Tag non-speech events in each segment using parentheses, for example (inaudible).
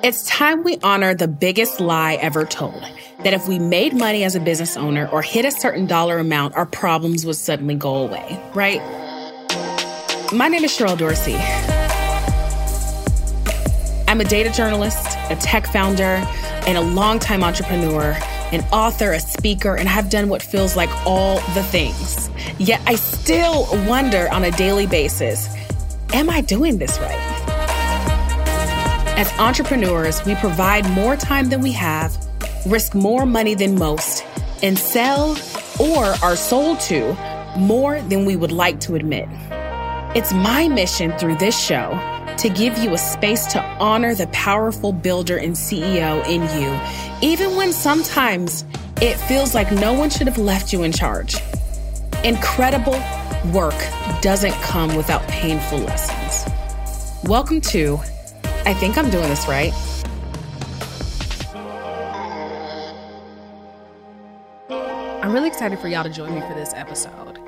It's time we honor the biggest lie ever told that if we made money as a business owner or hit a certain dollar amount, our problems would suddenly go away, right? My name is Sherrell Dorsey. I'm a data journalist, a tech founder, and a longtime entrepreneur, an author, a speaker, and I have done what feels like all the things. Yet I still wonder on a daily basis am I doing this right? As entrepreneurs, we provide more time than we have, risk more money than most, and sell or are sold to more than we would like to admit. It's my mission through this show to give you a space to honor the powerful builder and CEO in you, even when sometimes it feels like no one should have left you in charge. Incredible work doesn't come without painful lessons. Welcome to I think I'm doing this right. I'm really excited for y'all to join me for this episode.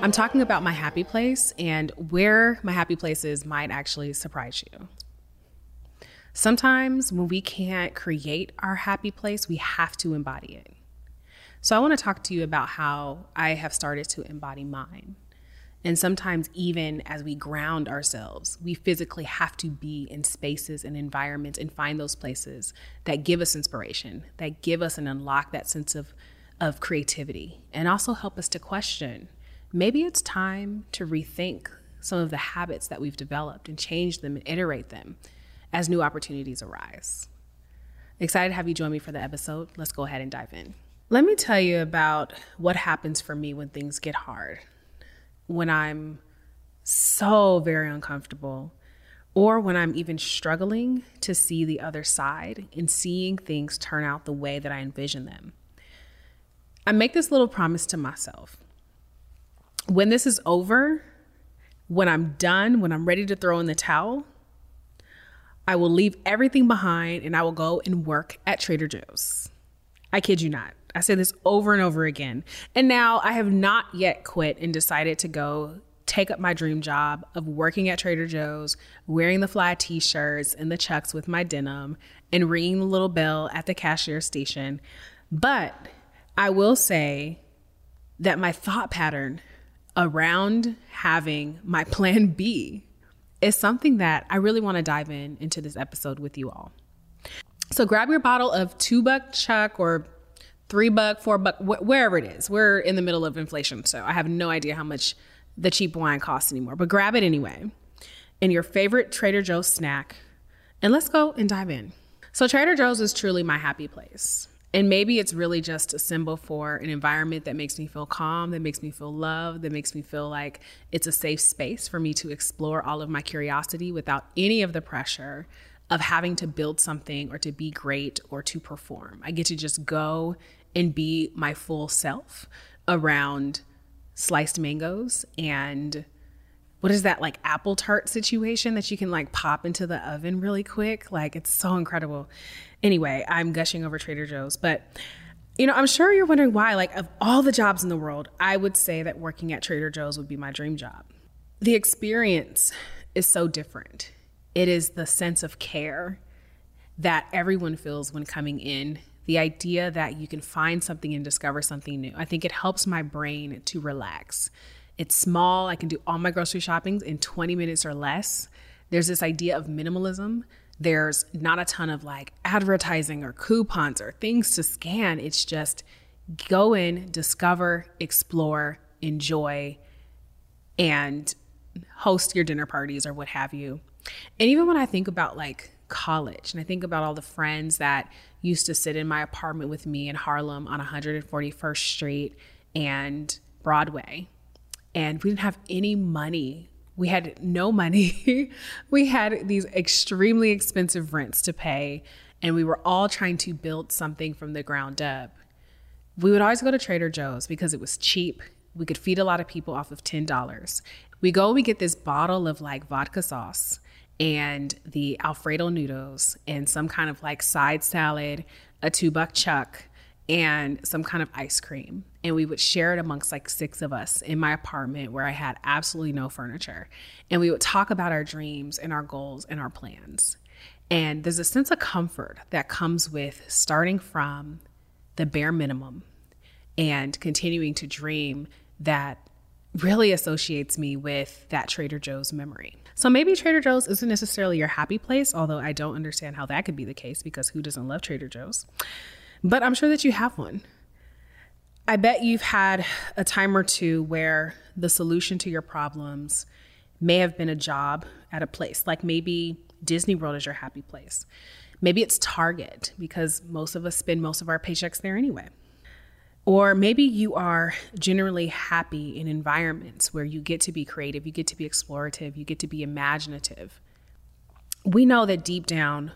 I'm talking about my happy place and where my happy places might actually surprise you. Sometimes when we can't create our happy place, we have to embody it. So I want to talk to you about how I have started to embody mine. And sometimes, even as we ground ourselves, we physically have to be in spaces and environments and find those places that give us inspiration, that give us and unlock that sense of, of creativity, and also help us to question maybe it's time to rethink some of the habits that we've developed and change them and iterate them as new opportunities arise. Excited to have you join me for the episode. Let's go ahead and dive in. Let me tell you about what happens for me when things get hard when I'm so very uncomfortable or when I'm even struggling to see the other side and seeing things turn out the way that I envision them. I make this little promise to myself. When this is over, when I'm done, when I'm ready to throw in the towel, I will leave everything behind and I will go and work at Trader Joe's. I kid you not. I say this over and over again. And now I have not yet quit and decided to go take up my dream job of working at Trader Joe's, wearing the fly t shirts and the chucks with my denim, and ringing the little bell at the cashier station. But I will say that my thought pattern around having my plan B is something that I really want to dive in into this episode with you all. So grab your bottle of two buck chuck or three buck, four buck, wh- wherever it is. We're in the middle of inflation, so I have no idea how much the cheap wine costs anymore. But grab it anyway, and your favorite Trader Joe's snack, and let's go and dive in. So Trader Joe's is truly my happy place. And maybe it's really just a symbol for an environment that makes me feel calm, that makes me feel loved, that makes me feel like it's a safe space for me to explore all of my curiosity without any of the pressure of having to build something or to be great or to perform. I get to just go and be my full self around sliced mangoes and what is that like apple tart situation that you can like pop into the oven really quick? Like it's so incredible. Anyway i'm gushing over trader joe's but you know i'm sure you're wondering why like of all the jobs in the world i would say that working at trader joe's would be my dream job. The experience is so different it is the sense of care that everyone feels when coming in the idea that you can find something and discover something new. I think it helps my brain to relax. It's small. I can do all my grocery shopping in 20 minutes or less. There's this idea of minimalism. There's not a ton of like advertising or coupons or things to scan. It's just go in, discover, explore, enjoy, and host your dinner parties or what have you. And even when I think about like college and I think about all the friends that used to sit in my apartment with me in Harlem on 141st Street and Broadway. And we didn't have any money. We had no money. (laughs) we had these extremely expensive rents to pay, and we were all trying to build something from the ground up. We would always go to Trader Joe's because it was cheap. We could feed a lot of people off of $10. We go, we get this bottle of like vodka sauce and the Alfredo noodles and some kind of like side salad, a two buck chuck, and some kind of ice cream. And we would share it amongst like six of us in my apartment where I had absolutely no furniture. And we would talk about our dreams and our goals and our plans. And there's a sense of comfort that comes with starting from the bare minimum and continuing to dream that really associates me with that Trader Joe's memory. So maybe Trader Joe's isn't necessarily your happy place, although I don't understand how that could be the case because who doesn't love Trader Joe's? But I'm sure that you have one. I bet you've had a time or two where the solution to your problems may have been a job at a place, like maybe Disney World is your happy place. Maybe it's Target because most of us spend most of our paychecks there anyway. Or maybe you are generally happy in environments where you get to be creative, you get to be explorative, you get to be imaginative. We know that deep down,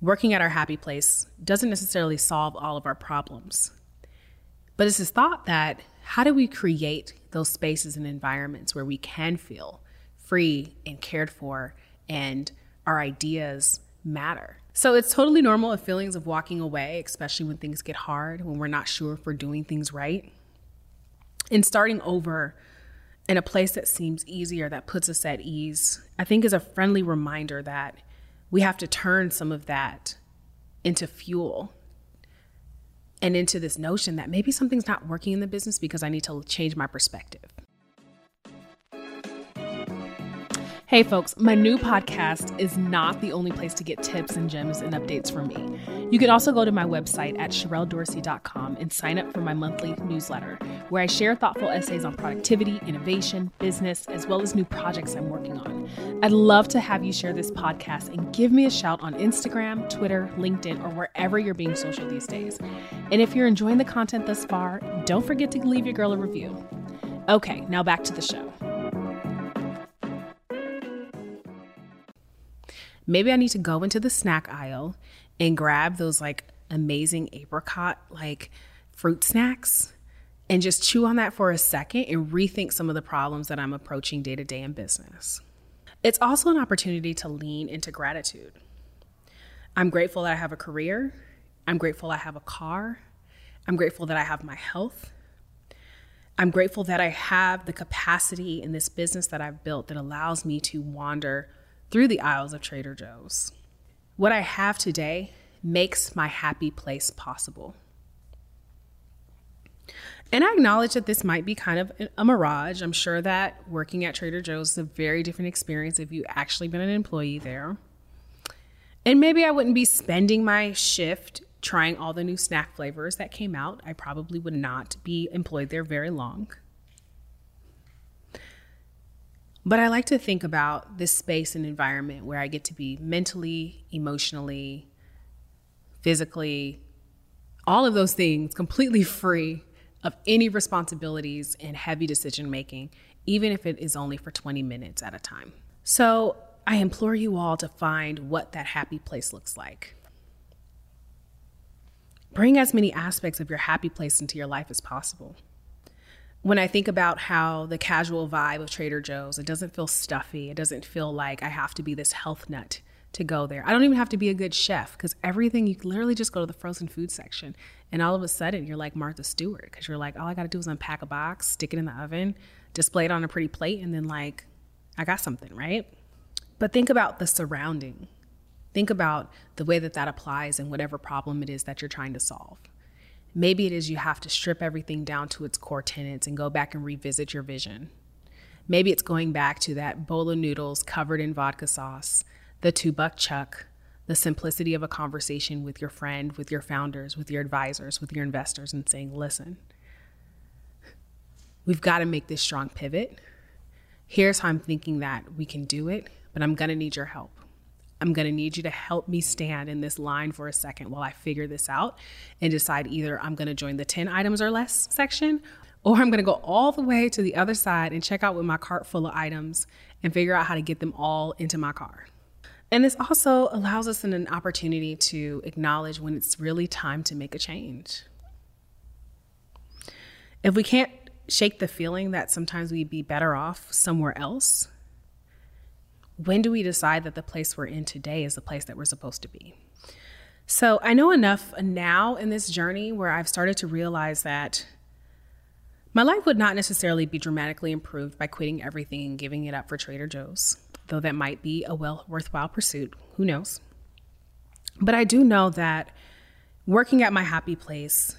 working at our happy place doesn't necessarily solve all of our problems. But it's this thought that how do we create those spaces and environments where we can feel free and cared for and our ideas matter? So it's totally normal of feelings of walking away, especially when things get hard, when we're not sure if we're doing things right. And starting over in a place that seems easier, that puts us at ease, I think is a friendly reminder that we have to turn some of that into fuel and into this notion that maybe something's not working in the business because I need to change my perspective. Hey, folks, my new podcast is not the only place to get tips and gems and updates from me. You can also go to my website at SherrellDorsey.com and sign up for my monthly newsletter, where I share thoughtful essays on productivity, innovation, business, as well as new projects I'm working on. I'd love to have you share this podcast and give me a shout on Instagram, Twitter, LinkedIn, or wherever you're being social these days. And if you're enjoying the content thus far, don't forget to leave your girl a review. Okay, now back to the show. Maybe I need to go into the snack aisle and grab those like amazing apricot like fruit snacks and just chew on that for a second and rethink some of the problems that I'm approaching day to day in business. It's also an opportunity to lean into gratitude. I'm grateful that I have a career. I'm grateful I have a car. I'm grateful that I have my health. I'm grateful that I have the capacity in this business that I've built that allows me to wander through the aisles of Trader Joe's. What I have today makes my happy place possible. And I acknowledge that this might be kind of a mirage. I'm sure that working at Trader Joe's is a very different experience if you've actually been an employee there. And maybe I wouldn't be spending my shift trying all the new snack flavors that came out. I probably would not be employed there very long. But I like to think about this space and environment where I get to be mentally, emotionally, physically, all of those things completely free of any responsibilities and heavy decision making, even if it is only for 20 minutes at a time. So I implore you all to find what that happy place looks like. Bring as many aspects of your happy place into your life as possible when I think about how the casual vibe of Trader Joe's, it doesn't feel stuffy. It doesn't feel like I have to be this health nut to go there. I don't even have to be a good chef because everything, you literally just go to the frozen food section and all of a sudden you're like Martha Stewart because you're like, all I got to do is unpack a box, stick it in the oven, display it on a pretty plate, and then like, I got something, right? But think about the surrounding. Think about the way that that applies in whatever problem it is that you're trying to solve. Maybe it is you have to strip everything down to its core tenets and go back and revisit your vision. Maybe it's going back to that bowl of noodles covered in vodka sauce, the two buck chuck, the simplicity of a conversation with your friend, with your founders, with your advisors, with your investors, and saying, listen, we've got to make this strong pivot. Here's how I'm thinking that we can do it, but I'm going to need your help. I'm going to need you to help me stand in this line for a second while I figure this out and decide either I'm going to join the 10 items or less section or I'm going to go all the way to the other side and check out with my cart full of items and figure out how to get them all into my car. And this also allows us an opportunity to acknowledge when it's really time to make a change. If we can't shake the feeling that sometimes we'd be better off somewhere else, when do we decide that the place we're in today is the place that we're supposed to be? So I know enough now in this journey where I've started to realize that my life would not necessarily be dramatically improved by quitting everything and giving it up for Trader Joe's, though that might be a well worthwhile pursuit. Who knows? But I do know that working at my happy place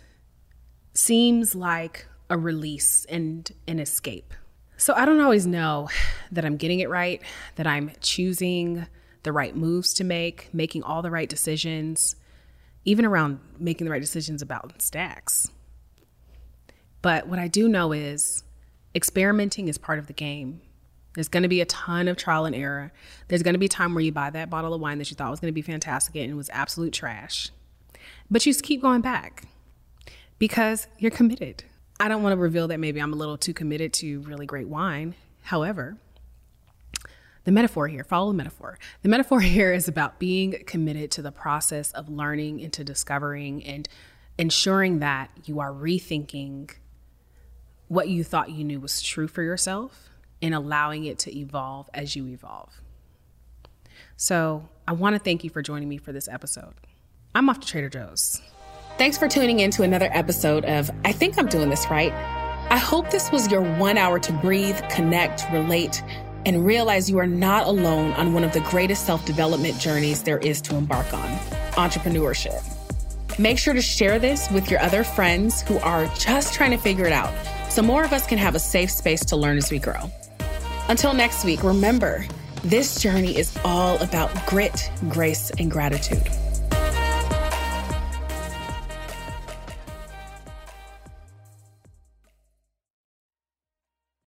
seems like a release and an escape. So I don't always know that I'm getting it right, that I'm choosing the right moves to make, making all the right decisions, even around making the right decisions about stacks. But what I do know is experimenting is part of the game. There's going to be a ton of trial and error. There's going to be a time where you buy that bottle of wine that you thought was going to be fantastic and it was absolute trash. But you just keep going back because you're committed. I don't want to reveal that maybe I'm a little too committed to really great wine. However, the metaphor here, follow the metaphor. The metaphor (laughs) here is about being committed to the process of learning and to discovering and ensuring that you are rethinking what you thought you knew was true for yourself and allowing it to evolve as you evolve. So, I want to thank you for joining me for this episode. I'm off to Trader Joe's. Thanks for tuning in to another episode of I Think I'm Doing This Right. I hope this was your one hour to breathe, connect, relate, and realize you are not alone on one of the greatest self development journeys there is to embark on entrepreneurship. Make sure to share this with your other friends who are just trying to figure it out so more of us can have a safe space to learn as we grow. Until next week, remember, this journey is all about grit, grace, and gratitude.